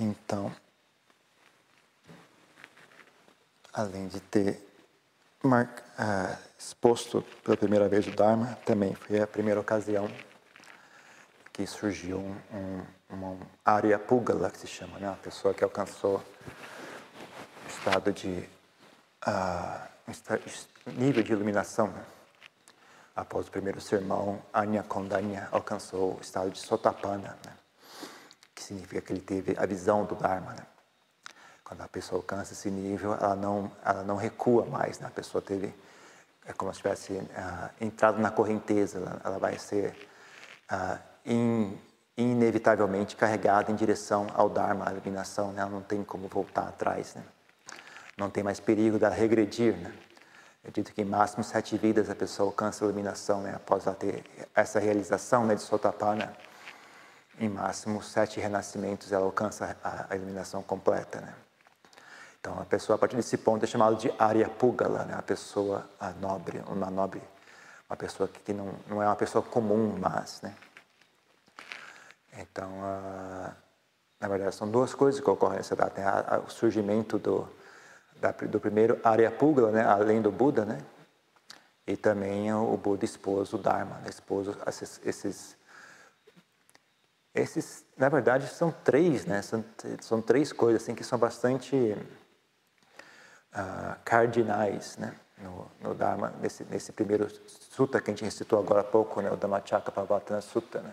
Então, além de ter mar, uh, exposto pela primeira vez o Dharma, também foi a primeira ocasião que surgiu um, um, uma área púgala, que se chama, né? uma pessoa que alcançou estado de uh, nível de iluminação. Né? Após o primeiro sermão, Anya Kondanya alcançou o estado de Sotapana, né? Que significa que ele teve a visão do Dharma. Né? Quando a pessoa alcança esse nível, ela não, ela não recua mais. Né? A pessoa teve, é como se tivesse uh, entrado na correnteza, ela, ela vai ser uh, in, inevitavelmente carregada em direção ao Dharma, à iluminação. Né? Ela não tem como voltar atrás. Né? Não tem mais perigo dela regredir. Né? Eu que em máximo sete vidas a pessoa alcança a iluminação né? após ela ter essa realização né, de Sotapana em máximo sete renascimentos ela alcança a, a iluminação completa, né? Então a pessoa a partir desse ponto é chamada de Arya Pugala, né? A pessoa a nobre, uma nobre, uma pessoa que não, não é uma pessoa comum, mas, né? Então, a, na verdade, são duas coisas que ocorrem nessa data: né? o surgimento do, da, do primeiro Arya Pugala, né? Além do Buda, né? E também o Buda esposo Dharma, né? esposo esses, esses esses, na verdade, são três, né? São, são três coisas assim que são bastante uh, cardinais, né? No, no Dharma, nesse, nesse primeiro sutta que a gente recitou agora há pouco, né? O Dhammacakkappavattana Sutta, né?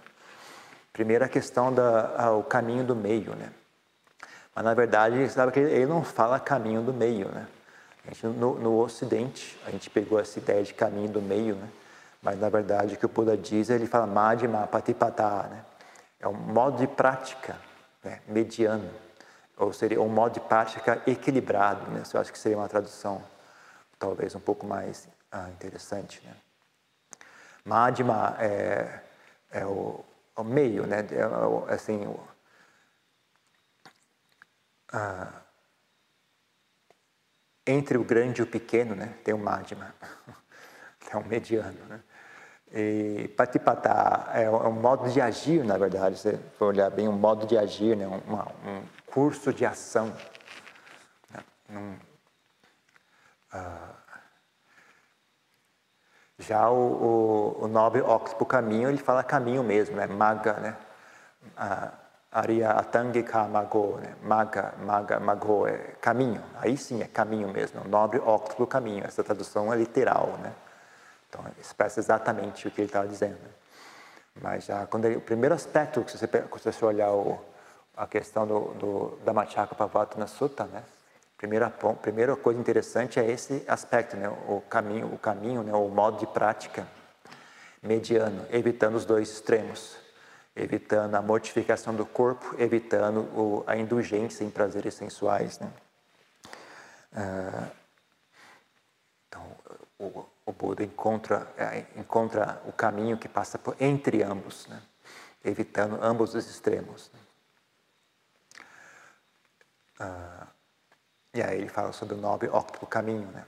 Primeiro a questão da o caminho do meio, né? Mas na verdade, sabe que ele não fala caminho do meio, né? Gente, no, no Ocidente, a gente pegou essa ideia de caminho do meio, né? Mas na verdade o que o Buda diz, ele fala Madhima Patipata, né? É um modo de prática né, mediano, ou seria um modo de prática equilibrado. Né? Eu acho que seria uma tradução talvez um pouco mais ah, interessante. Né? Madhima é, é o, o, meio, né? É, assim, o, ah, entre o grande e o pequeno, né? Tem o Madhima, que é um mediano, né? E patipatá é, é um modo de agir, na verdade, se for olhar bem, um modo de agir, né? um, um curso de ação. Né? Um, uh, já o, o, o nobre Oxpo caminho, ele fala caminho mesmo, né? Maga, né? Uh, Aria Atangika Mago, né? Maga, Maga, Mago é caminho. Aí sim é caminho mesmo, o nobre Oxpo caminho. Essa tradução é literal, né? Então, expressa exatamente o que ele estava dizendo. Mas já quando ele, o primeiro aspecto, se você, se você olhar o, a questão do, do, da Pavatana Sutta, né? Primeira, primeira coisa interessante é esse aspecto, né? o caminho, o caminho, né? o modo de prática mediano, evitando os dois extremos, evitando a mortificação do corpo, evitando o, a indulgência em prazeres sensuais. Né? Ah, então, o, o Buda encontra, é, encontra o caminho que passa por, entre ambos, né? evitando ambos os extremos. Né? Ah, e aí ele fala sobre o nobre óptimo caminho. Né?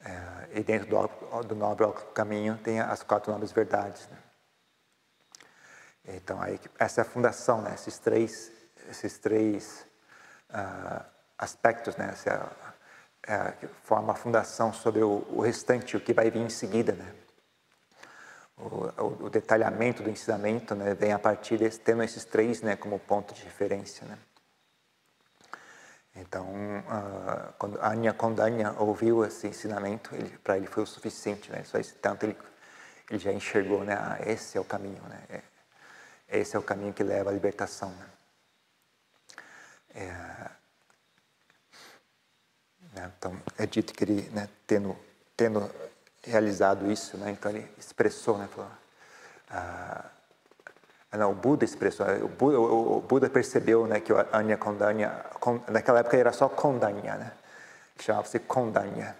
É, e dentro do, do nobre óptimo caminho tem as quatro nobres verdades. Né? Então, aí, essa é a fundação, né? esses três, esses três uh, aspectos, né? Essa, é é, forma a fundação sobre o, o, restante, o que vai vir em seguida, né? O, o, detalhamento do ensinamento né, vem a partir de tendo esses três né, como ponto de referência. Né? Então, uh, quando Anya Kondanya ouviu esse ensinamento, para ele foi o suficiente, né? Só esse tanto ele, ele já enxergou, né? Ah, esse é o caminho, né? É, esse é o caminho que leva à libertação, né? É, né? Então, é dito que ele, né, tendo, tendo realizado isso, né, então ele expressou, né, falou, ah, não, o Buda expressou, o Buda, o Buda percebeu né, que o Anya Kondanya, naquela época era só Kondanya, né, chamava-se Kondanya.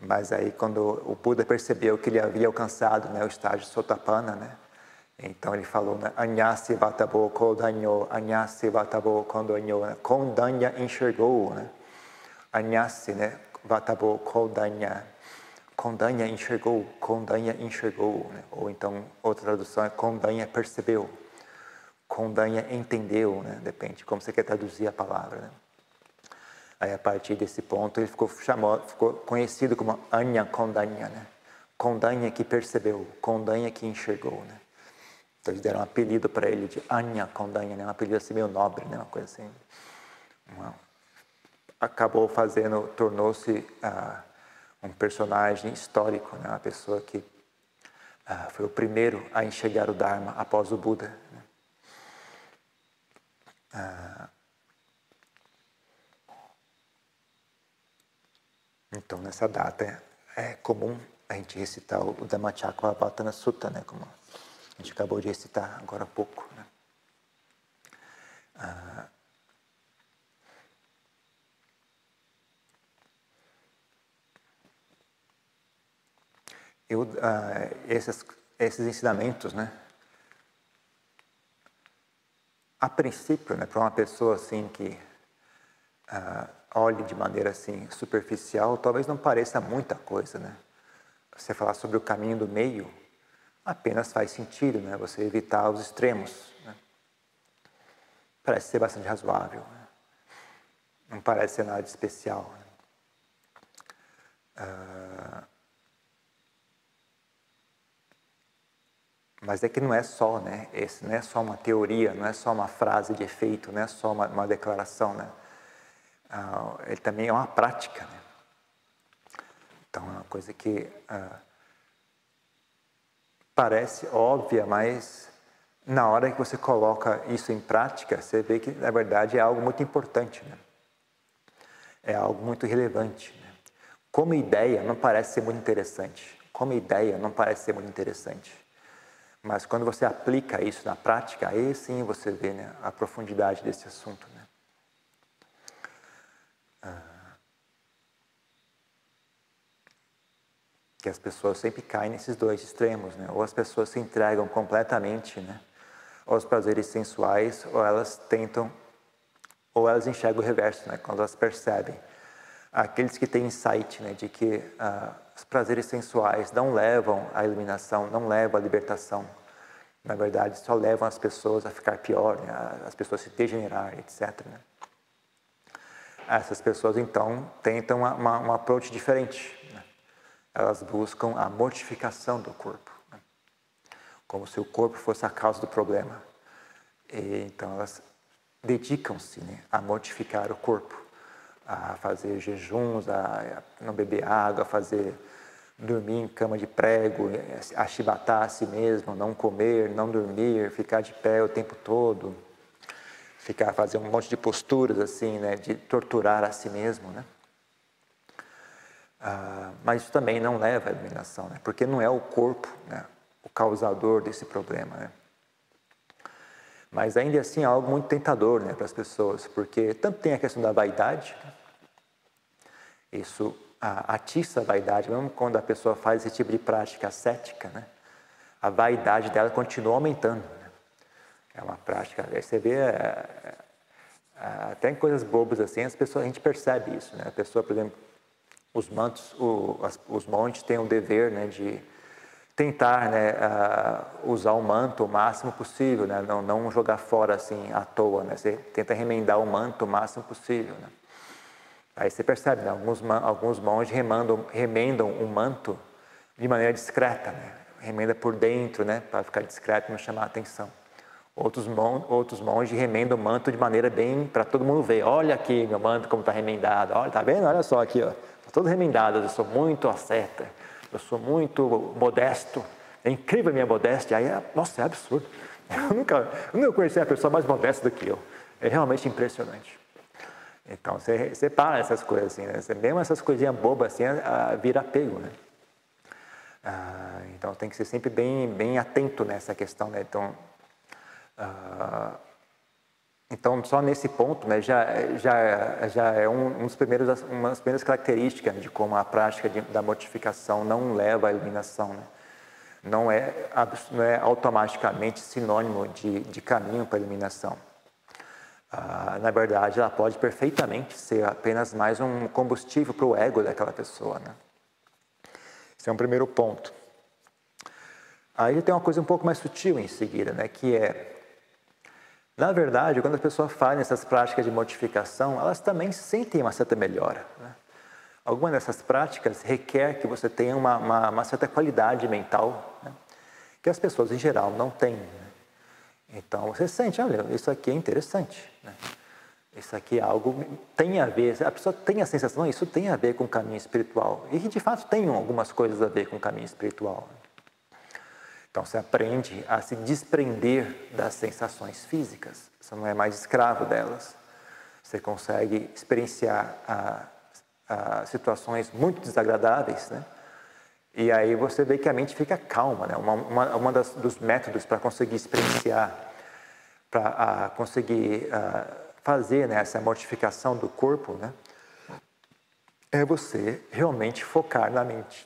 Mas aí quando o Buda percebeu que ele havia alcançado né, o estágio Sotapana, né, então ele falou, né, Anyasi Vatabo Kodanyo, Anyasi Vatabo Kondonyo, né, Kondanya enxergou, né, Anyase, né? Vatabo Kodanya. Kondanha enxergou, Kondanha enxergou. Né? Ou então, outra tradução é Kondanha percebeu. Kondanha entendeu, né? depende como você quer traduzir a palavra. Né? Aí a partir desse ponto ele ficou, chamado, ficou conhecido como Anya Kondanha, né? Kondanha que percebeu, Kondanha que enxergou, né? Então eles deram um apelido para ele de Anya Kondanha, né? um apelido assim meio nobre, né? uma coisa assim. Uma... Acabou fazendo, tornou-se uh, um personagem histórico, né? uma pessoa que uh, foi o primeiro a enxergar o Dharma após o Buda. Né? Uh, Então, nessa data é, comum a gente recitar o Dhammacakkappavattana Sutta, né, como a gente acabou de recitar agora há pouco. Né? Eu, ah, esses, esses ensinamentos, né, a princípio, né, para uma pessoa assim que ah, olhe de maneira assim superficial, talvez não pareça muita coisa, né? Você falar sobre o caminho do meio apenas faz sentido, né? Você evitar os extremos. Né? Parece ser bastante razoável. Né? Não parece ser nada de especial. Né? Uh... Mas é que não é só, né? Esse não é só uma teoria, não é só uma frase de efeito, não é só uma, uma declaração, né? ah, ele também é uma prática. Né? Então, é uma coisa que ah, parece óbvia, mas na hora que você coloca isso em prática, você vê que, na verdade, é algo muito importante. Né? É algo muito relevante. Né? Como ideia, não parece ser muito interessante. Como ideia, não parece ser muito interessante. Mas quando você aplica isso na prática, aí sim você vê né, a profundidade desse assunto. Né? que as pessoas sempre caem nesses dois extremos, né? Ou as pessoas se entregam completamente, né? Aos prazeres sensuais, ou elas tentam, ou elas enxergam o reverso, né? Quando elas percebem. Aqueles que têm insight, né? De que ah, os prazeres sensuais não levam à iluminação, não levam à libertação. Na verdade, só levam as pessoas a ficar pior, né? as pessoas se degenerar, etc. Né? Essas pessoas, então, tentam uma, uma, um approach diferente elas buscam a mortificação do corpo, né? como se o corpo fosse a causa do problema. E, então elas dedicam-se né, a mortificar o corpo, a fazer jejuns, a, não beber água, a fazer dormir em cama de prego, a chibatar a si mesmo, não comer, não dormir, ficar de pé o tempo todo, ficar fazer um monte de posturas assim, né, de torturar a si mesmo, né? Ah, mas isso também não leva à eliminação, né? porque não é o corpo né, o causador desse problema. Né? Mas ainda assim é algo muito tentador né, para as pessoas, porque tanto tem a questão da vaidade, isso atiça a vaidade, mesmo quando a pessoa faz esse tipo de prática ascética, né, a vaidade dela continua aumentando. Né? É uma prática, você vê é, é, até em coisas bobas assim, as pessoas, a gente percebe isso. Né? A pessoa, por exemplo, os mantos, o, as, os montes têm o dever né, de tentar né, uh, usar o manto o máximo possível, né, não, não jogar fora assim à toa, né, você tenta remendar o manto o máximo possível. Né. Aí você percebe, né, alguns, alguns monges remandam, remendam o manto de maneira discreta, né, remenda por dentro, né, para ficar discreto e não chamar a atenção. Outros, mon outros monges remendam o manto de maneira bem para todo mundo ver. Olha aqui meu manto como está remendado. Olha, tá vendo? Olha só aqui, ó todo remendado, eu sou muito acerta, eu sou muito modesto, é incrível a minha modéstia, aí, é, nossa, é absurdo. Eu nunca, eu nunca conheci a pessoa mais modesta do que eu, é realmente impressionante. Então, você separa essas coisas assim, né? mesmo essas coisinhas bobas assim, vira apego, né? Ah, então, tem que ser sempre bem, bem atento nessa questão, né? Então, ah, então, só nesse ponto, né, já, já, já é um, um dos primeiros, uma das primeiras características de como a prática de, da mortificação não leva à iluminação. Né? Não, é, não é automaticamente sinônimo de, de caminho para a iluminação. Ah, na verdade, ela pode perfeitamente ser apenas mais um combustível para o ego daquela pessoa. Né? Esse é um primeiro ponto. Aí tem uma coisa um pouco mais sutil em seguida, né, que é Na verdade, quando as pessoas fazem essas práticas de mortificação, elas também sentem uma certa melhora. Né? Algumas dessas práticas requer que você tenha uma, uma, uma certa qualidade mental né? que as pessoas em geral não têm. Então você sente, olha, isso aqui é interessante. Né? Isso aqui é algo tem a ver, a pessoa tem a sensação, isso tem a ver com o caminho espiritual. E de fato tem algumas coisas a ver com o caminho espiritual. Então você aprende a se desprender das sensações físicas, você não é mais escravo delas. Você consegue experienciar a, a situações muito desagradáveis, né? E aí você vê que a mente fica calma, né? Uma, uma, uma das, dos métodos para conseguir experienciar, para conseguir a, fazer né, essa mortificação do corpo, né? É você realmente focar na mente,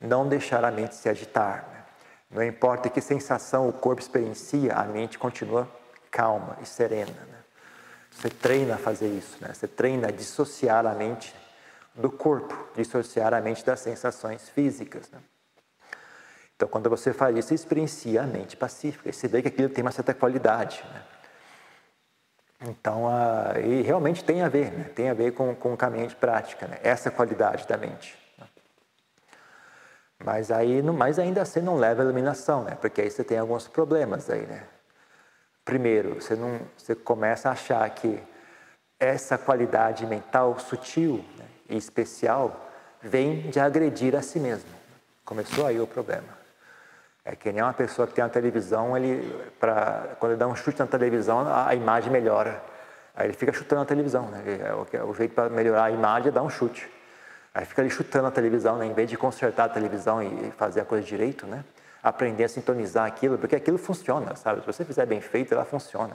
não deixar a mente se agitar. Né? Não importa que sensação o corpo experiencia, a mente continua calma e serena. Né? Você treina a fazer isso, né? você treina a dissociar a mente do corpo, dissociar a mente das sensações físicas. Né? Então, quando você faz isso, você experiencia a mente pacífica e você vê que aquilo tem uma certa qualidade. Né? Então, uh, e realmente tem a ver, né? tem a ver com, com o caminho de prática, né? essa qualidade da mente. Né? Mas aí, mas ainda assim não leva à iluminação, né? porque aí você tem alguns problemas aí, né? Primeiro, você, não, você começa a achar que essa qualidade mental sutil né, e especial vem de agredir a si mesmo. Começou aí o problema. É que nem uma pessoa que tem uma televisão, ele, pra, quando ele dá um chute na televisão, a, a imagem melhora. Aí ele fica chutando a televisão. Né? É, o, o jeito para melhorar a imagem é dar um chute. Aí fica ali chutando a televisão, né? em vez de consertar a televisão e fazer a coisa direito, né? aprender a sintonizar aquilo, porque aquilo funciona, sabe? Se você fizer bem feito, ela funciona.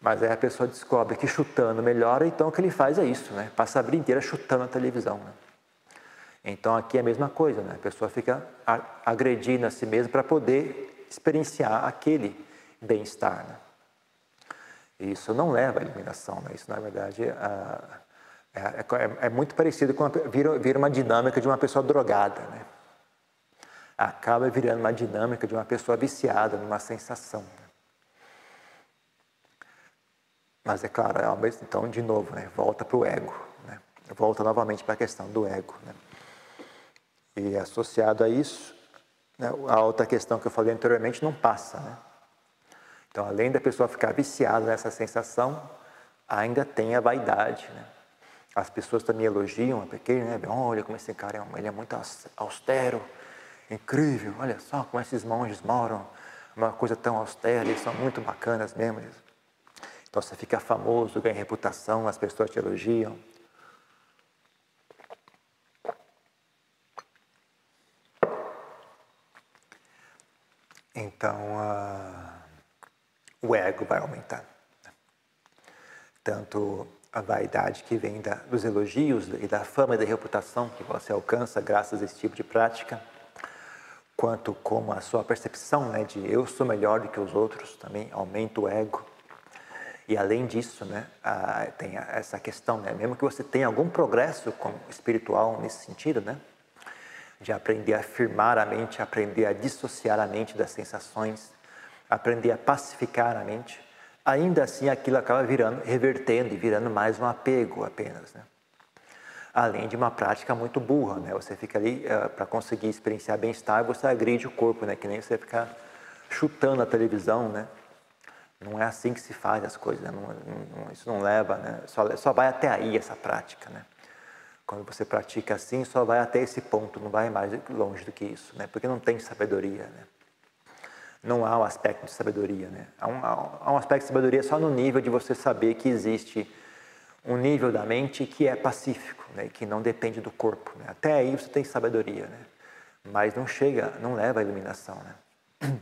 Mas aí a pessoa descobre que chutando melhora, então o que ele faz é isso, né? Passa a vida inteira chutando a televisão. Né? Então aqui é a mesma coisa, né? A pessoa fica agredindo a si mesma para poder experienciar aquele bem-estar. Né? Isso não leva à iluminação, né? Isso na verdade é, é, é, é muito parecido com vira, vira uma dinâmica de uma pessoa drogada, né? acaba virando uma dinâmica de uma pessoa viciada numa sensação. Né? Mas é claro, é então, de novo, né, volta para o ego, né? volta novamente para a questão do ego. Né? E associado a isso, né, a outra questão que eu falei anteriormente não passa. Né? Então, além da pessoa ficar viciada nessa sensação, ainda tem a vaidade. Né? As pessoas também elogiam a pequena, olha como esse cara é, ele é muito austero, incrível, olha só como esses monges moram, uma coisa tão austera, eles são muito bacanas mesmo. Então você fica famoso, ganha reputação, as pessoas te elogiam. Então uh, o ego vai aumentar. Tanto a vaidade que vem da, dos elogios e da fama e da reputação que você alcança graças a esse tipo de prática quanto como a sua percepção né, de eu sou melhor do que os outros também aumenta o ego. E além disso, né, a, tem essa questão, né, mesmo que você tenha algum progresso com, espiritual nesse sentido, né, de aprender a firmar a mente, aprender a dissociar a mente das sensações, aprender a pacificar a mente, ainda assim aquilo acaba virando, revertendo e virando mais um apego apenas. Né? além de uma prática muito burra, né? Você fica ali uh, eh, para conseguir experienciar bem-estar, você agride o corpo, né? Que nem você ficar chutando a televisão, né? Não é assim que se faz as coisas, né? não, não, isso não leva, né? Só, só vai até aí essa prática, né? Quando você pratica assim, só vai até esse ponto, não vai mais longe do que isso, né? Porque não tem sabedoria, né? Não há um aspecto de sabedoria, né? Há um, há um aspecto de sabedoria só no nível de você saber que existe um nível da mente que é pacífico, né, que não depende do corpo. Né? Até aí você tem sabedoria, né? mas não chega, não leva à iluminação. Né?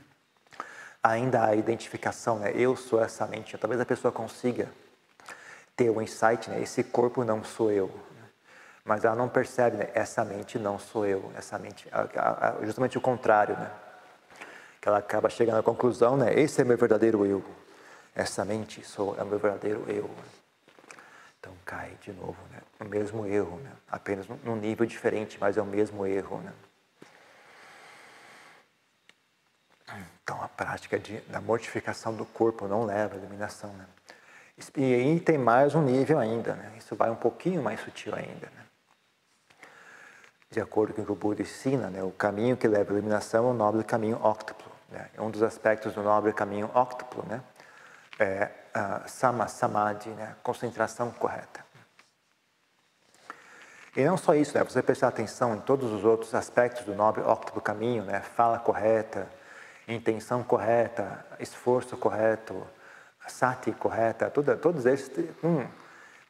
Ainda a identificação, né? eu sou essa mente. Talvez a pessoa consiga ter o um insight, né? esse corpo não sou eu. Né? Mas ela não percebe, né? essa mente não sou eu, essa mente, justamente o contrário, né? Que ela acaba chegando à conclusão, né? Esse é meu verdadeiro eu. Essa mente sou, é o meu verdadeiro eu. Então cai de novo, né? O mesmo erro, né? Apenas num nível diferente, mas é o mesmo erro, né? Então a prática de, da mortificação do corpo não leva à iluminação. Né? E aí tem mais um nível ainda, né? isso vai um pouquinho mais sutil ainda. Né? De acordo com o que o Buda ensina, né? o caminho que leva à iluminação é o nobre caminho óctuplo. Né? Um dos aspectos do nobre caminho óctuplo né? é a sama samadhi, né? concentração correta. E não só isso, né? você prestar atenção em todos os outros aspectos do nobre óctuplo caminho, né? fala correta, intenção correta, esforço correto, sati correta, todos eles, hum,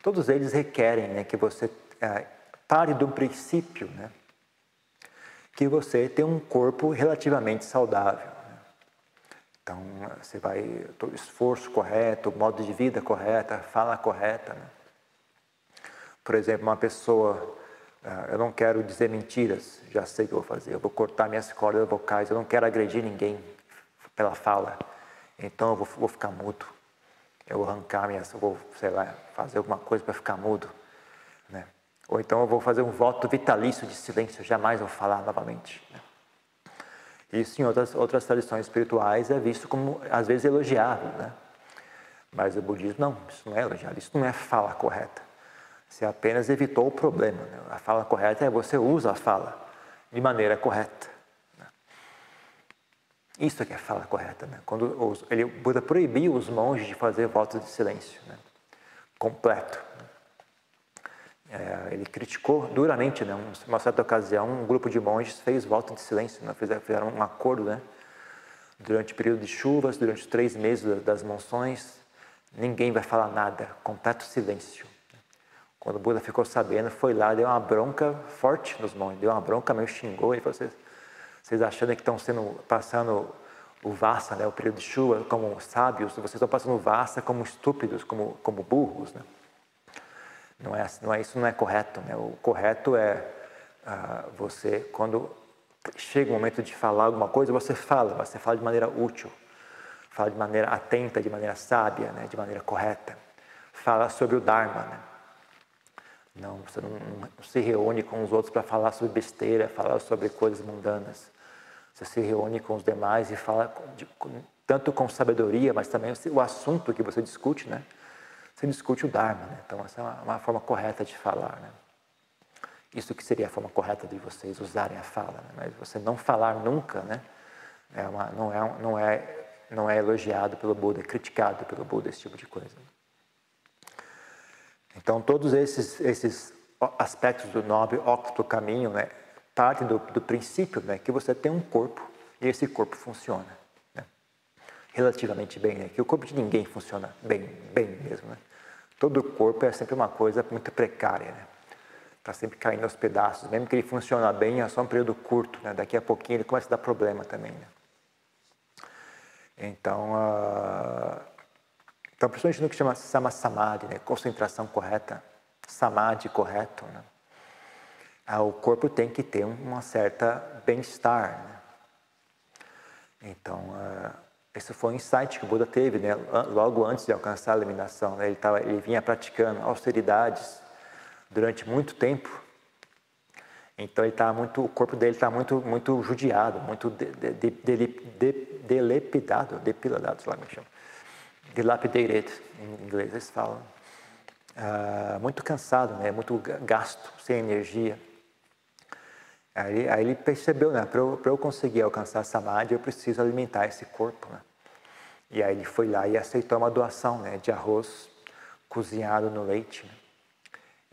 todos eles requerem né, que você é, pare do princípio, né, que você tem um corpo relativamente saudável. Né? Então, você vai, esforço correto, modo de vida correta, fala correta. Né? Por exemplo, uma pessoa, eu não quero dizer mentiras, já sei o que eu vou fazer, eu vou cortar minhas cordas vocais, eu não quero agredir ninguém pela fala, então eu vou, vou ficar mudo eu vou arrancar minhas, eu vou, sei lá, fazer alguma coisa para ficar mudo, né? Ou então eu vou fazer um voto vitalício de silêncio, jamais vou falar novamente. Né? Isso em outras, outras tradições espirituais é visto como, às vezes, elogiável, né? Mas o budismo, não, isso não é elogiável, isso não é fala correta. Você apenas evitou o problema. Né? A fala correta é você usa a fala de maneira correta. Isso é que é a fala correta. Né? Quando os, ele, Buda proibiu os monges de fazer votos de silêncio né? completo. É, ele criticou duramente, né? uma certa ocasião, um grupo de monges fez voto de silêncio, né? fizeram, fizeram um acordo né? durante o período de chuvas, durante os três meses das monções, ninguém vai falar nada, completo silêncio. Quando o Buda ficou sabendo, foi lá, deu uma bronca forte nos monges, deu uma bronca, meio xingou e falou assim, vocês achando que estão sendo, passando o Vassa, né, o período de chuva, como sábios, vocês estão passando o Vassa como estúpidos, como, como burros. Né? Não, é, não é, isso não é correto. Né? O correto é uh, você, quando chega o momento de falar alguma coisa, você fala, você fala de maneira útil, fala de maneira atenta, de maneira sábia, né? de maneira correta. Fala sobre o Dharma. Né? Não, você não, não se reúne com os outros para falar sobre besteira, falar sobre coisas mundanas. Você se reúne com os demais e fala de, tanto com sabedoria, mas também o assunto que você discute, né? Você discute o Dharma, né? Então essa é uma, uma forma correta de falar, né? Isso que seria a forma correta de vocês usarem a fala, né? mas você não falar nunca, né? É uma, não é não é não é elogiado pelo Buda, é criticado pelo Buda esse tipo de coisa. Então todos esses esses aspectos do nobre óctuplo caminho, né? parte do, do princípio né, que você tem um corpo e esse corpo funciona né, relativamente bem, né, que o corpo de ninguém funciona bem, bem mesmo. Né. Todo corpo é sempre uma coisa muito precária, né, está sempre caindo aos pedaços, mesmo que ele funcione bem, é só um período curto, né, daqui a pouquinho ele começa a dar problema também. Né. Então, uh, então, principalmente no que chama sama samadhi, né, concentração correta, samadhi correto, né, ah, o corpo tem que ter uma certa bem-estar. Né? Então, uh, esse foi um insight que o Buda teve, né? logo antes de alcançar a iluminação. Né? Ele, tava, ele vinha praticando austeridades durante muito tempo. Então, ele muito, o corpo dele está muito, muito judiado, muito de, de, de, de, delepidado, depilado, sei lá como chama. Dilapidated, em inglês eles falam. Uh, muito cansado, né? muito gasto, sem energia. Aí, aí ele percebeu, né? Para eu, eu, conseguir alcançar samadhi, eu preciso alimentar esse corpo, né? E aí ele foi lá e aceitou uma doação, né? De arroz cozinhado no leite, né?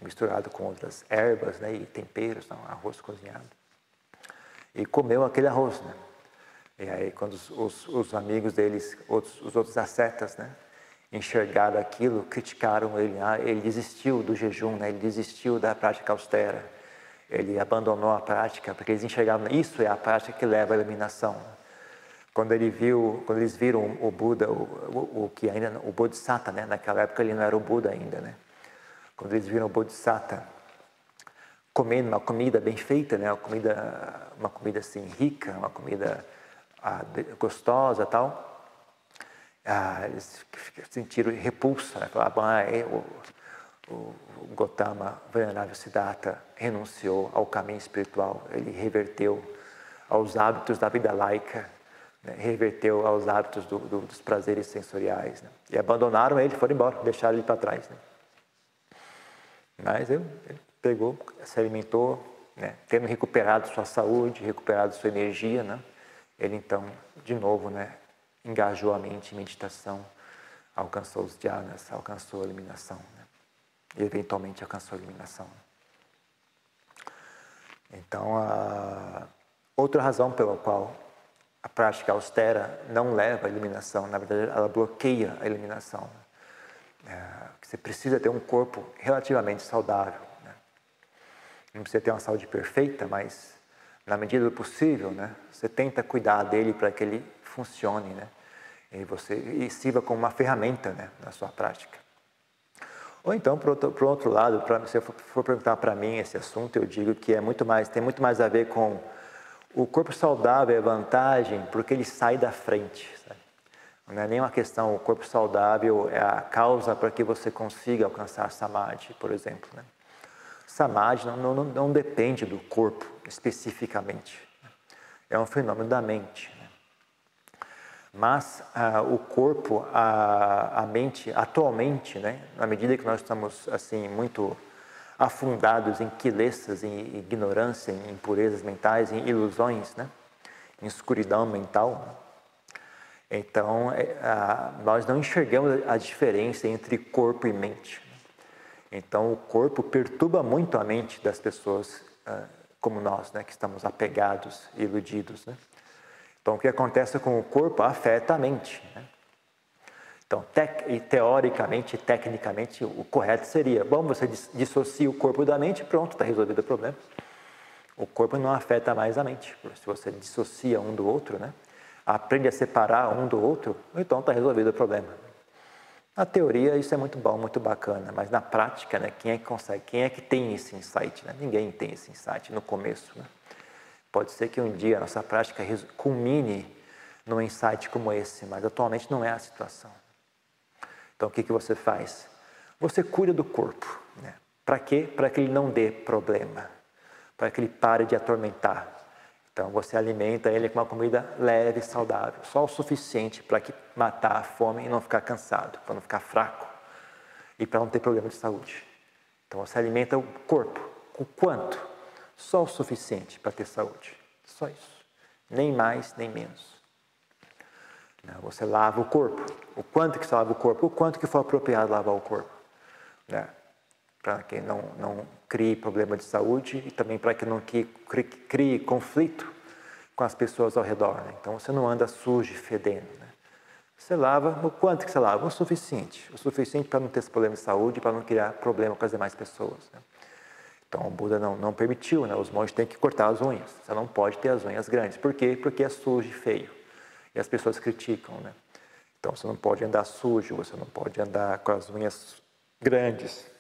misturado com outras ervas, né? E temperos, não, arroz cozinhado. E comeu aquele arroz, né? E aí quando os, os, os amigos deles, outros, os outros ascetas, né? Enxergaram aquilo, criticaram ele. Ah, ele desistiu do jejum, né? Ele desistiu da prática austera ele abandonou a prática, porque eles enxergavam isso é a prática que leva à iluminação. Quando ele viu, quando eles viram o Buda, o, o, o que ainda o Bodhisatta, né? Naquela época ele não era o Buda ainda, né? Quando eles viram o Bodhisatta comendo uma comida bem feita, né? Uma comida, uma comida assim rica, uma comida gostosa, tal. Ah, eles sentiram repulsa, né? falavam, ah, é, o, o Gotama Venerável Siddhartha renunciou ao caminho espiritual, ele reverteu aos hábitos da vida laica, né, reverteu aos hábitos do, do, dos prazeres sensoriais. Né? E abandonaram ele, foram embora, deixaram ele para trás. Né? Mas ele, ele, pegou, se alimentou, né? tendo recuperado sua saúde, recuperado sua energia, né? Ele então, de novo, né? engajou a mente em meditação, alcançou os dhyanas, alcançou a eliminação. Né? E eventualmente alcançou a eliminação. Então, a outra razão pela qual a prática austera não leva à eliminação, na verdade, ela bloqueia a eliminação. É, você precisa ter um corpo relativamente saudável. Né? Não precisa ter uma saúde perfeita, mas na medida do possível, né, você tenta cuidar dele para que ele funcione, né? E você e sirva como uma ferramenta, né, na sua prática. Ou então, por outro, por outro lado, pra, se for, for perguntar para mim esse assunto, eu digo que é muito mais, tem muito mais a ver com o corpo saudável é vantagem porque ele sai da frente. Sabe? Não é nem uma questão, o corpo saudável é a causa para que você consiga alcançar samadhi, por exemplo. Né? Samadhi não, não, não depende do corpo especificamente. É um fenômeno da mente. Né? Mas ah, o corpo, a, a mente, atualmente, né, na medida que nós estamos assim muito afundados em quilessas, em ignorância, em impurezas mentais, em ilusões, né? em escuridão mental. Então, é, nós não enxergamos a diferença entre corpo e mente. Então, o corpo perturba muito a mente das pessoas ah, como nós, né, que estamos apegados iludidos. Né? Então, o que acontece com o corpo afeta a mente. Né? Então, te teoricamente, tecnicamente, o correto seria: bom, você dissocia o corpo da mente, pronto, está resolvido o problema. O corpo não afeta mais a mente. Se você dissocia um do outro, né? aprende a separar um do outro, então está resolvido o problema. Na teoria isso é muito bom, muito bacana, mas na prática, né, quem é que consegue, quem é que tem esse insight? Né? Ninguém tem esse insight no começo. Né? Pode ser que um dia a nossa prática culmine num insight como esse, mas atualmente não é a situação. Então, o que, que você faz? Você cuida do corpo. Né? Para quê? Para que ele não dê problema, para que ele pare de atormentar. Então, você alimenta ele com uma comida leve e saudável, só o suficiente para que matar a fome e não ficar cansado, para não ficar fraco e para não ter problema de saúde. Então, você alimenta o corpo. O quanto? Só o suficiente para ter saúde. Só isso. Nem mais, nem menos. Né? Você lava o corpo. O quanto que você lava o corpo? O quanto que for apropriado lavar o corpo. Né? Para que não, não crie problema de saúde e também para que não crie, crie, conflito com as pessoas ao redor. Né? Então você não anda sujo fedendo. Né? Você lava, o quanto que você lava? O suficiente. O suficiente para não ter esse problema de saúde, para não criar problema com as demais pessoas. Né? Então o Buda não, não permitiu, né? os monges têm que cortar as unhas. Você não pode ter as unhas grandes. Por quê? Porque é sujo e feio e as pessoas criticam, né? Então você não pode andar sujo, você não pode andar com as unhas grandes.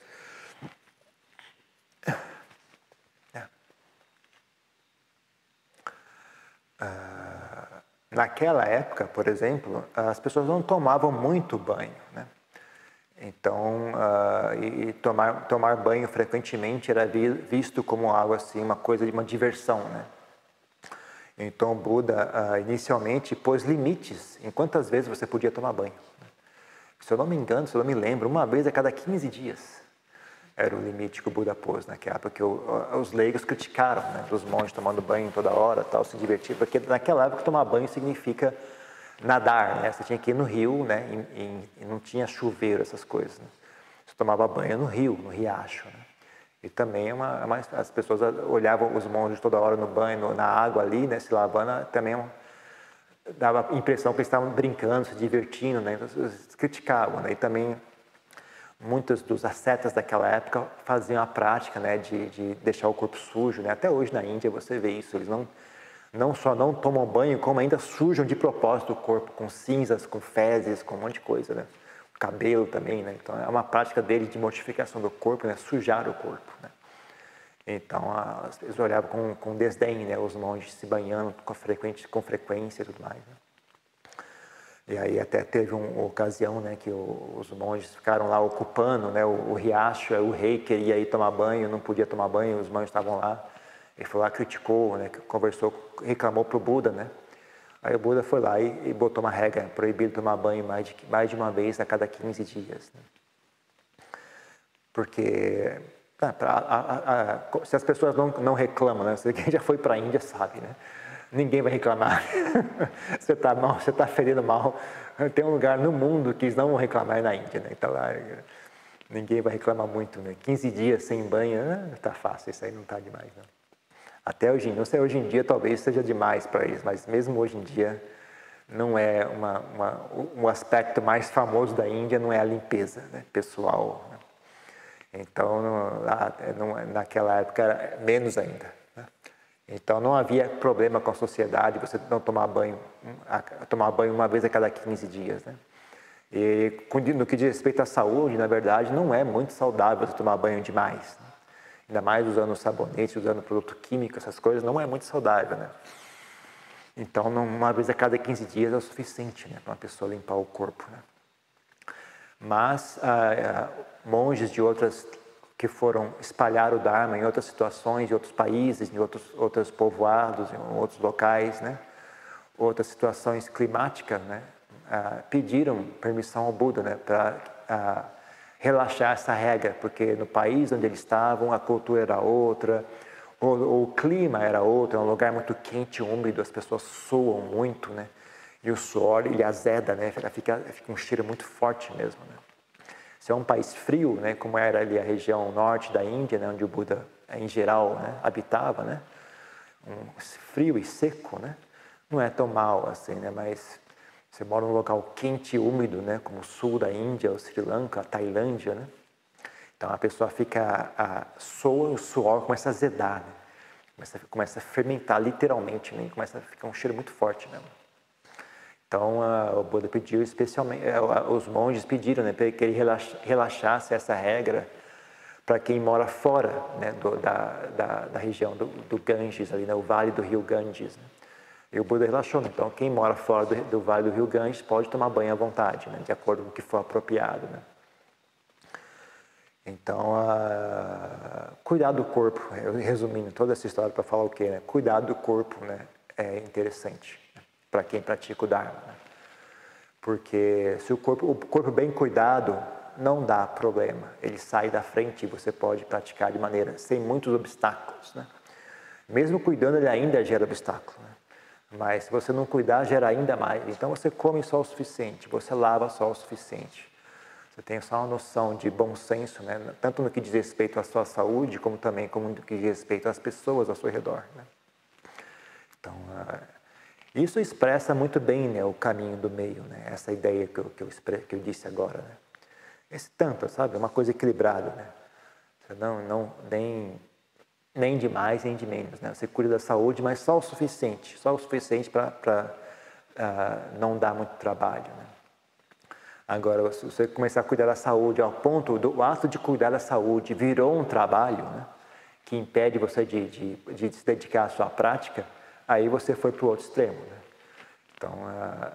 Ah, naquela época, por exemplo, as pessoas não tomavam muito banho, né? Então, uh, e tomar, tomar banho frequentemente era visto como algo assim, uma coisa de uma diversão, né? Então, Buda ah, inicialmente pôs limites em quantas vezes você podia tomar banho. Se eu não me engano, se eu não me lembro, uma vez a cada 15 dias era o limite que o Buda pôs naquela porque os leigos criticaram, né, os monges tomando banho toda hora, tal, se divertir, porque naquela época tomar banho significa nadar, né? Você tinha que ir no rio, né? E, e não tinha chuveiro, essas coisas. Né? Você tomava banho no rio, no riacho. Né? E também é uma, é uma, as pessoas olhavam os monges toda hora no banho, na água ali, né, se lavando, também é dava a impressão que eles estavam brincando, se divertindo, né, então, eles criticavam. Né, e também muitos dos ascetas daquela época faziam a prática né, de, de deixar o corpo sujo. Né, até hoje na Índia você vê isso, eles não, não só não tomam banho, como ainda sujam de propósito o corpo com cinzas, com fezes, com um monte de coisa. Né cabelo também, né? Então é uma prática dele de mortificação do corpo, né? Sujar o corpo, né? Então pessoas olhavam com, com desdém, né? Os monges se banhando com, frequente, com frequência e tudo mais. Né? E aí até teve uma ocasião, né? Que os monges ficaram lá ocupando, né? O, o riacho, o rei queria ir tomar banho, não podia tomar banho, os monges estavam lá. Ele foi lá, criticou, né? Conversou, reclamou para o Buda, né? Aí o Buda foi lá e, e botou uma regra, proibido tomar banho mais de, mais de uma vez a cada 15 dias. Né? Porque ah, a, a, se as pessoas não, não reclamam, né? quem já foi para a Índia sabe, né? Ninguém vai reclamar. você está mal, você está ferindo mal. Tem um lugar no mundo que eles não vão reclamar é na Índia, né? Então lá, ninguém vai reclamar muito, né? 15 dias sem banho, está ah, fácil, isso aí não está demais, não. Até hoje, não sei, hoje em dia talvez seja demais para eles, mas mesmo hoje em dia não é uma, uma, um aspecto mais famoso da Índia não é a limpeza né, pessoal. Né? Então, não, naquela época era menos ainda. Então, não havia problema com a sociedade você não tomar banho, tomar banho uma vez a cada 15 dias. Né? E no que diz respeito à saúde, na verdade, não é muito saudável você tomar banho demais. Né? ainda mais usando sabonete, usando produto químico, essas coisas, não é muito saudável, né? Então, uma vez a cada 15 dias é o suficiente né, para uma pessoa limpar o corpo. Né? Mas ah, ah, monges de outras que foram espalhar o Dharma em outras situações, em outros países, em outros, outros povoados, em outros locais, né? outras situações climáticas, né? Ah, pediram permissão ao Buda né? para ah, relaxar essa regra, porque no país onde eles estavam a cultura era outra, o, o clima era outro, é um lugar muito quente, úmido, as pessoas suam muito, né? E o suor ele azeda, né? Fica, fica um cheiro muito forte mesmo, né? Se é um país frio, né? Como era ali a região norte da Índia, né? Onde o Buda em geral né? habitava, né? Um frio e seco, né? Não é tão mal assim, né? Mas você mora num local quente e úmido, né, como o sul da Índia, o Sri Lanka, a Tailândia, né? Então a pessoa fica, a, soa, o suor começa a azedar, né? começa, começa a fermentar literalmente, né? começa a ficar um cheiro muito forte mesmo. Então o Buda pediu especialmente, é, os monges pediram né, para que ele relaxasse essa regra para quem mora fora né, do, da, da, da, região do, do Ganges, ali né, vale do rio Ganges. Né? E o Buda relaxou. Né? Então, quem mora fora do, do, Vale do Rio Ganges pode tomar banho à vontade, né? de acordo com o que for apropriado. Né? Então, uh, cuidar do corpo, resumindo toda essa história para falar o quê? Né? Cuidar do corpo né? é interessante? Para quem pratica o Dharma. Né? Porque se o corpo, o corpo bem cuidado não dá problema, ele sai da frente e você pode praticar de maneira sem muitos obstáculos. Né? Mesmo cuidando, ele ainda gera obstáculo. Né? Mas se você não cuidar, gera ainda mais. Então você come só o suficiente, você lava só o suficiente. Você tem só uma noção de bom senso, né? tanto no que diz respeito à sua saúde, como também como no que diz respeito às pessoas ao seu redor. Né? Então, uh, isso expressa muito bem né, o caminho do meio, né? essa ideia que eu, que eu, que eu disse agora. Né? Esse tanto, sabe? Uma coisa equilibrada. Né? Não, não, nem nem de mais nem de menos. Né? Você cuida da saúde, mas só o suficiente, só o suficiente para uh, ah, não dar muito trabalho. Né? Agora, se você começar a cuidar da saúde ao ponto do ato de cuidar da saúde virou um trabalho né? que impede você de, de, de, se dedicar à sua prática, aí você foi para o outro extremo. Né? Então, uh,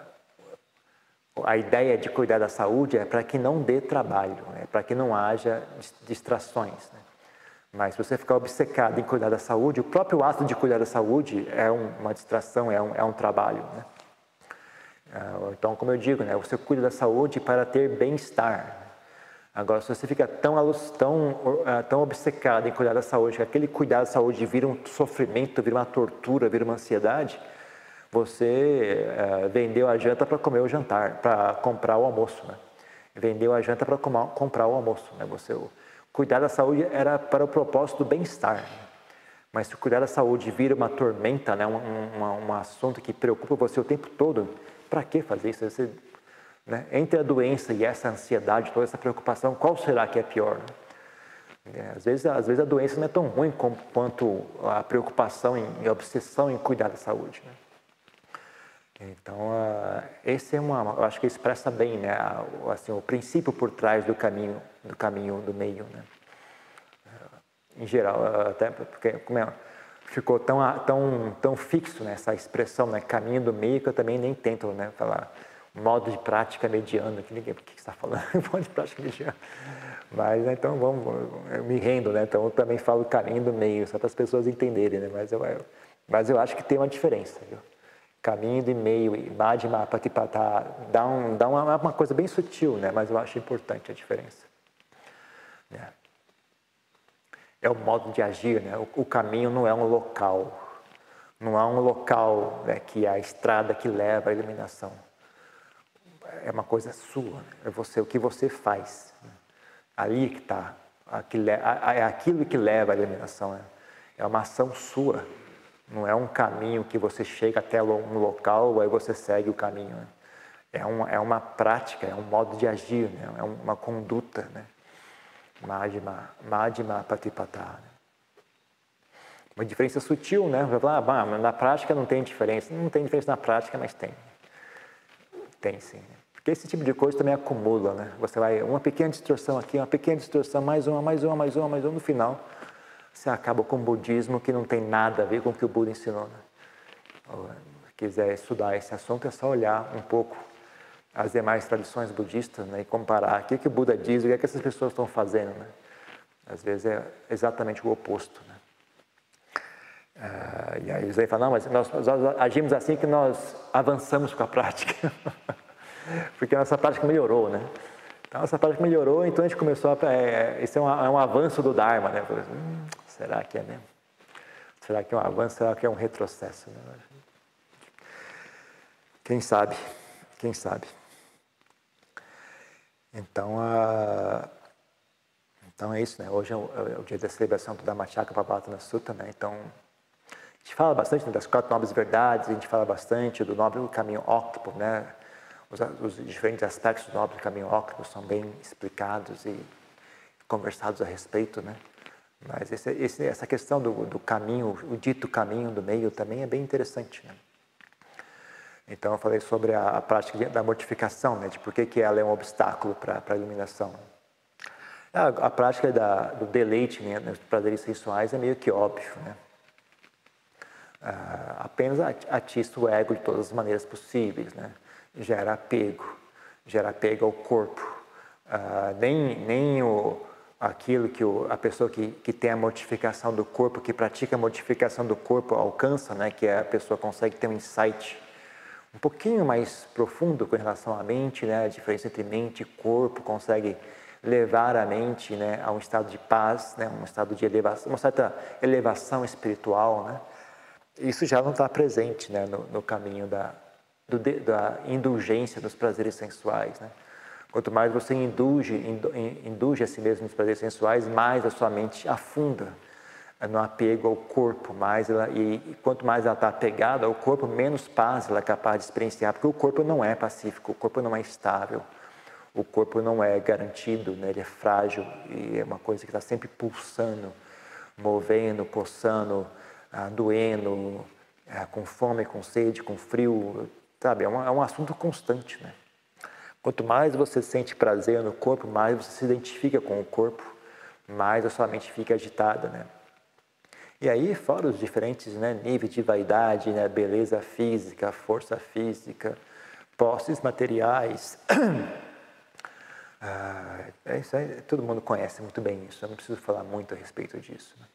a ideia de cuidar da saúde é para que não dê trabalho, né? para que não haja distrações. Né? Mas se você ficar obcecado em cuidar da saúde, o próprio ato de cuidar da saúde é uma distração, é um, é um trabalho. Né? Ah, então, como eu digo, né, você cuida da saúde para ter bem-estar. Agora, se você fica tão, tão, ah, tão obcecado em cuidar da saúde, que aquele cuidar da saúde vira um sofrimento, vira uma tortura, vira uma ansiedade, você uh, vendeu a janta para comer o jantar, para comprar o almoço. Né? Vendeu a janta para comprar o almoço. Né? Você, Cuidar da saúde era para o propósito do bem-estar. Mas se cuidar da saúde vira uma tormenta, né, um, um, um assunto que preocupa você o tempo todo, para que fazer isso? Você, né, entre a doença e essa ansiedade, toda essa preocupação, qual será que é pior? Né? É, às, vezes, às vezes a doença não é tão ruim quanto a preocupação e a obsessão em cuidar da saúde. Né? Então, esse é uma, eu acho que expressa bem, né, assim, o princípio por trás do caminho do caminho do meio, né? Em geral, até porque como é, ficou tão tão tão fixo né, expressão, né, caminho do meio que eu também nem tento, né, falar modo de prática mediano, que ninguém, o que está falando, modo de prática mediano. Mas né, então vamos, eu me rendo, né? Então eu também falo caminho do meio, só para as pessoas entenderem, né? Mas eu, mas eu acho que tem uma diferença, viu? Caminho de meio, Madhima Patipata, dá, um, dá uma, uma coisa bem sutil, né? mas eu acho importante a diferença. Né? É o modo de agir, né? o, o caminho não é um local, não há um local né, que é a estrada que leva à iluminação. É uma coisa sua, né? é você, o que você faz. Né? Ali que está, é aquilo que leva à iluminação. Né? É uma ação sua, não é um caminho que você chega até um local e você segue o caminho. Né? É, uma, é uma prática, é um modo de agir, né? é uma conduta. Né? Madhima, Madhima Patipata. Né? Uma diferença sutil, né? Vai falar, ah, na prática não tem diferença. Não tem diferença na prática, mas tem. Tem sim. Porque esse tipo de coisa também acumula, né? Você vai, uma pequena distorção aqui, uma pequena distorção, mais uma, mais uma, mais uma, mais uma, no final, você acaba com o budismo que não tem nada a ver com o que o Buda ensinou. Né? Se quiser estudar esse assunto, é só olhar um pouco as demais tradições budistas né? e comparar o que, que o Buda diz o que, é que essas pessoas estão fazendo. Né? Às vezes é exatamente o oposto. Né? Ah, e aí eles falam, não, mas nós, nós, agimos assim que nós avançamos com a prática. Porque a nossa prática melhorou, né? Então, a nossa prática melhorou, então a gente começou a... É, esse é um, é um avanço do Dharma, né? Hum, será que é mesmo? Será que é um avanço? Será que é um retrocesso? Né? Quem sabe? Quem sabe? Então, a... então é isso, né? Hoje é o, é o dia da celebração do Dhammachakra Pavatana Sutta, né? Então, gente fala bastante das quatro nobres verdades, a gente fala bastante do nobre caminho óctuplo, né? Os, os, diferentes aspectos do caminho óctuplo são bem explicados e conversados a respeito, né? Mas esse, esse, essa questão do, do, caminho, o dito caminho do meio também é bem interessante, né? Então eu falei sobre a, a prática da mortificação, né? De por que, que ela é um obstáculo para a iluminação. A, a prática da, do deleite, né? Nos prazeres sensuais é meio que óbvio, né? ah, apenas atiça o ego de todas as maneiras possíveis, né? Gera apego, gera apego ao corpo. Ah, nem nem o, aquilo que o, a pessoa que, que tem a mortificação do corpo, que pratica a mortificação do corpo alcança, né? que a pessoa consegue ter um insight um pouquinho mais profundo com relação à mente, né? a diferença entre mente e corpo, consegue levar a mente né? a um estado de paz, né? um estado de elevação, uma certa elevação espiritual, né? isso já não está presente né, no, no caminho da, do, da indulgência dos prazeres sensuais. Né? Quanto mais você indulge, indulge a si mesmo nos prazeres sensuais, mais a sua mente afunda no apego ao corpo, mais ela, e, e quanto mais ela está apegada ao corpo, menos paz ela é capaz de experienciar, porque o corpo não é pacífico, o corpo não é estável, o corpo não é garantido, né? ele é frágil e é uma coisa que está sempre pulsando, movendo, coçando, ah, doendo, ah, com fome, com sede, com frio, sabe? É um, é um assunto constante, né? Quanto mais você sente prazer no corpo, mais você se identifica com o corpo, mais a sua mente fica agitada, né? E aí, fora os diferentes né, níveis de vaidade, né, beleza física, força física, posses materiais. ah, é isso aí, todo mundo conhece muito bem isso, eu não preciso falar muito a respeito disso. Né?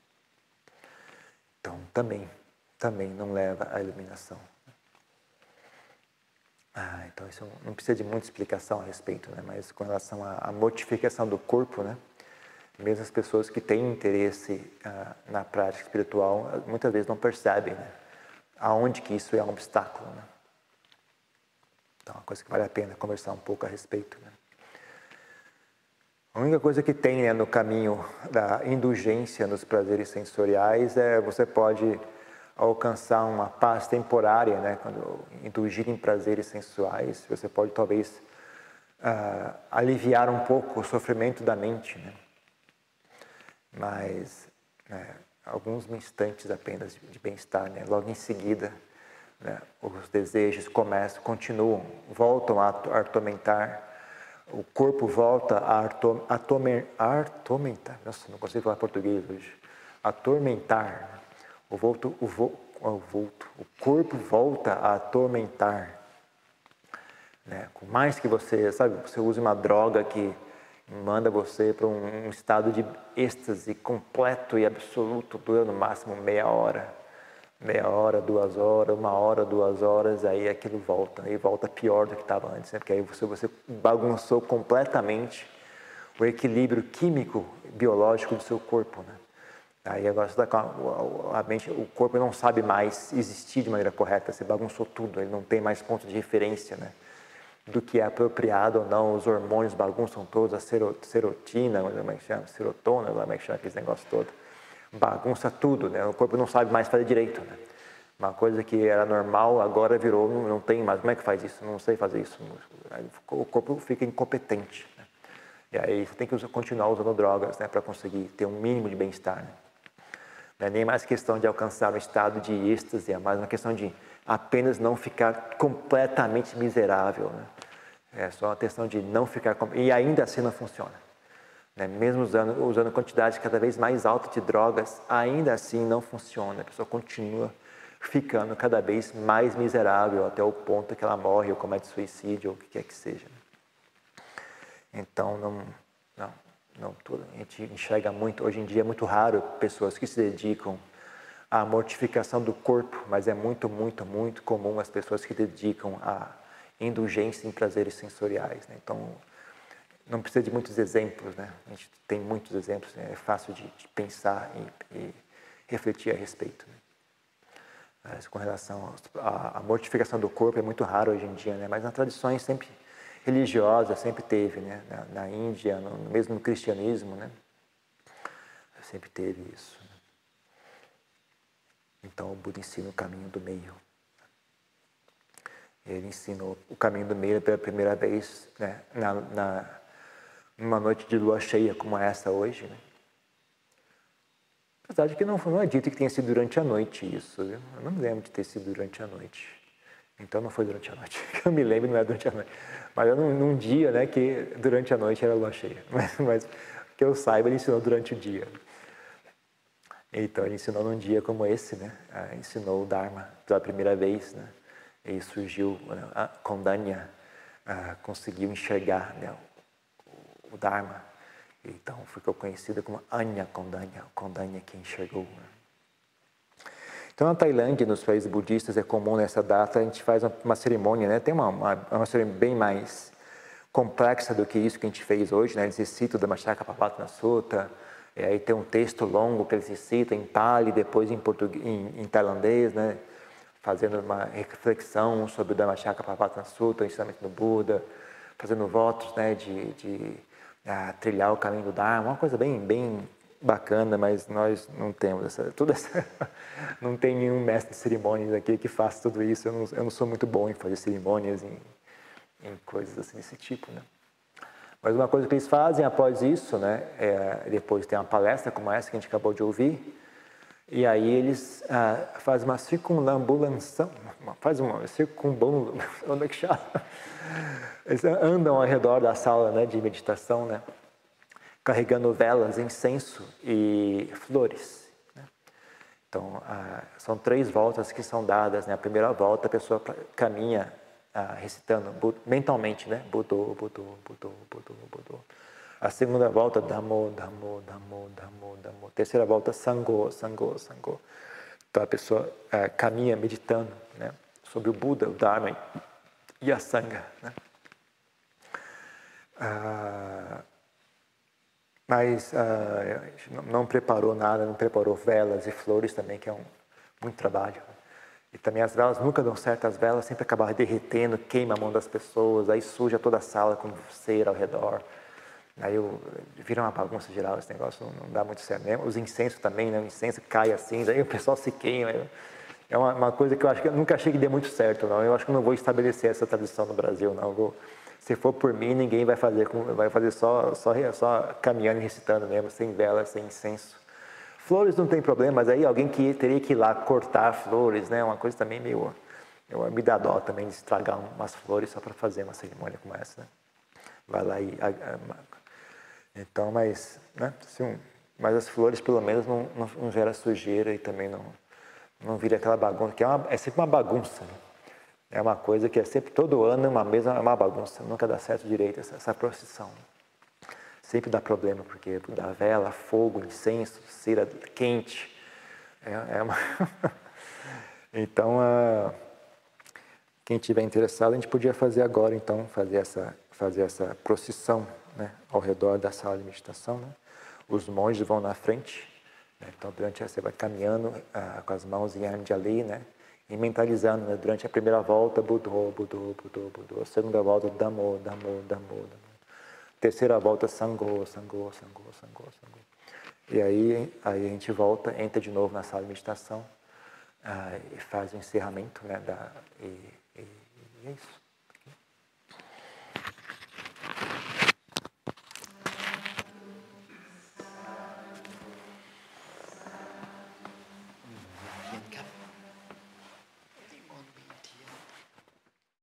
Então, também, também não leva à iluminação. Ah, então isso não precisa de muita explicação a respeito, né? Mas com relação à, à mortificação do corpo, né? Mesmo as pessoas que têm interesse ah, na prática espiritual, muitas vezes não percebem, né? Aonde que isso é um obstáculo, né? Então, é uma coisa que vale a pena conversar um pouco a respeito, né? A única coisa que tem né, no caminho da indulgência nos prazeres sensoriais é você pode alcançar uma paz temporária, né? Quando indulgir em prazeres sensuais, você pode talvez uh, aliviar um pouco o sofrimento da mente, né? Mas né, alguns instantes apenas de bem-estar, né? Logo em seguida, né, os desejos começam, continuam, voltam a atormentar o corpo volta a atormentar, nossa, não consigo falar português hoje, atormentar, o, volto, o, vo, o, volto, o corpo volta a atormentar, né? Por mais que você, sabe, você use uma droga que manda você para um, um estado de êxtase completo e absoluto, dura no máximo meia hora, meia hora, duas horas, uma hora, duas horas, aí aquilo volta, aí volta pior do que estava antes, né? porque aí você, você bagunçou completamente o equilíbrio químico, biológico do seu corpo. Né? Aí agora você tá a, a mente, o corpo não sabe mais existir de maneira correta, você bagunçou tudo, ele não tem mais ponto de referência, né? do que é apropriado ou não, os hormônios bagunçam todos, a serotina, como é que chama, serotona, como é que chama aquele negócio todo, bagunça tudo, né? O corpo não sabe mais fazer direito, né? Uma coisa que era normal agora virou, não tem mais, como é que faz isso? Não sei fazer isso. O corpo fica incompetente. Né? E aí você tem que continuar usando drogas, né, para conseguir ter um mínimo de bem-estar, né? Não é nem mais questão de alcançar um estado de êxtase, é mais uma questão de apenas não ficar completamente miserável. Né? É só uma questão de não ficar. E ainda assim não funciona. Né? Mesmo usando, usando quantidades cada vez mais altas de drogas, ainda assim não funciona. A pessoa continua ficando cada vez mais miserável até o ponto que ela morre ou comete suicídio ou o que quer que seja. Então, não, não, tudo. A gente enxerga muito, hoje em dia é muito raro pessoas que se dedicam à mortificação do corpo, mas é muito, muito, muito comum as pessoas que dedicam à indulgência em prazeres sensoriais. Né? Então, não precisa de muitos exemplos, né? A gente tem muitos exemplos, né? é fácil de, de pensar e, e, refletir a respeito. Né? Mas com relação à mortificação do corpo é muito raro hoje em dia, né? Mas nas tradições sempre religiosas sempre teve, né? Na, na Índia, no, mesmo no cristianismo, né? Sempre teve isso. Então o Buda ensina o caminho do meio. Ele ensinou o caminho do meio pela primeira vez né, na, na, numa noite de lua cheia como essa hoje. Né? Apesar de que não, não é dito que tenha sido durante a noite isso. Viu? Eu não me lembro de ter sido durante a noite. Então não foi durante a noite. Eu me lembro não é durante a noite. Mas num, num dia né, que durante a noite era lua cheia. Mas, mas que eu saiba, ele ensinou durante o dia. Então ele ensinou num dia como esse, né? Ah, ensinou o Dharma pela primeira vez, né? E surgiu né? a Kondanya, ah, conseguiu enxergar né? o, o, Dharma. Então ficou conhecida como Anya Kondanya, Kondanya que enxergou. Né? Então na Tailândia, nos países budistas, é comum nessa data a gente faz uma, uma cerimônia, né? Tem uma, uma, uma cerimônia bem mais complexa do que isso que a gente fez hoje, né? Eles recitam da Machaka Papatana Sutta, e aí tem um texto longo que eles citam em Pali, depois em, em, em tailandês, né? fazendo uma reflexão sobre o Dhammacakka Parvatana Sutta, o ensinamento do Buda, fazendo votos né, de, de ah, trilhar o caminho do Dharma, uma coisa bem, bem bacana, mas nós não temos essa, tudo essa, não tem nenhum mestre de cerimônias aqui que faça tudo isso. Eu não, eu não sou muito bom em fazer cerimônias, em, em coisas assim desse tipo, né? Mas uma coisa que eles fazem após isso, né, é, depois tem uma palestra como essa que a gente acabou de ouvir, e aí eles ah, fazem uma circunambulação, faz uma circumbulação, onde é que chama? Eles andam ao redor da sala né, de meditação, né, carregando velas, incenso e flores. Né? Então, ah, são três voltas que são dadas. Né? A primeira volta a pessoa caminha ah, recitando mentalmente, né? Budô, Budô, Budô, Budô, Budô. A segunda volta, Dhammo, Dhammo, Dhammo, Dhammo, Dhammo. Terceira volta, Sangô, Sangô, Sangô. Então a pessoa ah, caminha meditando né? sobre o Buda, o Dharma e a Sangha. Né? Ah, mas ah, não preparou nada, não preparou velas e flores também, que é um, muito trabalho. E também as velas nunca dão certo, as velas sempre acabam derretendo, queima a mão das pessoas, aí suja toda a sala com cera ao redor. Aí eu, vira uma bagunça geral esse negócio, não, não dá muito certo mesmo. Os incensos também, né? o incenso cai assim, aí o pessoal se queima. É uma, uma, coisa que eu acho que eu nunca achei que dê muito certo, não. Eu acho que não vou estabelecer essa tradição no Brasil, não. Vou, se for por mim, ninguém vai fazer, vai fazer só, só, só caminhando e recitando mesmo, sem vela, sem incenso. Flores não tem problema, mas aí alguém que teria que ir lá cortar flores, né? Uma coisa também meio. Eu, me dá dó também de estragar umas flores só para fazer uma cerimônia como essa, né? Vai lá e. Então, mas. Né? Assim, mas as flores pelo menos não, não, não gera sujeira e também não, não vira aquela bagunça, que é, uma, é sempre uma bagunça. Né? É uma coisa que é sempre todo ano uma mesma uma bagunça, nunca dá certo direito essa, essa procissão sempre dá problema, porque dá vela, fogo, incenso, cera quente. É, é uma Então, uh, quem tiver interessado, a gente podia fazer agora, então, fazer essa, fazer essa procissão né, ao redor da sala de meditação. Né? Os monges vão na frente, né? então, durante você vai caminhando uh, com as mãos em Anjali, né? E mentalizando, né? durante a primeira volta, Budô, Budô, Budô, Budô, segunda volta, Damo, Damo, Damo, Damo. Terceira volta, Sangô, Sangô, Sangô, Sangô, Sangô. E aí, aí a gente volta, entra de novo na sala de meditação uh, e faz o encerramento né, da, e, e, e é isso.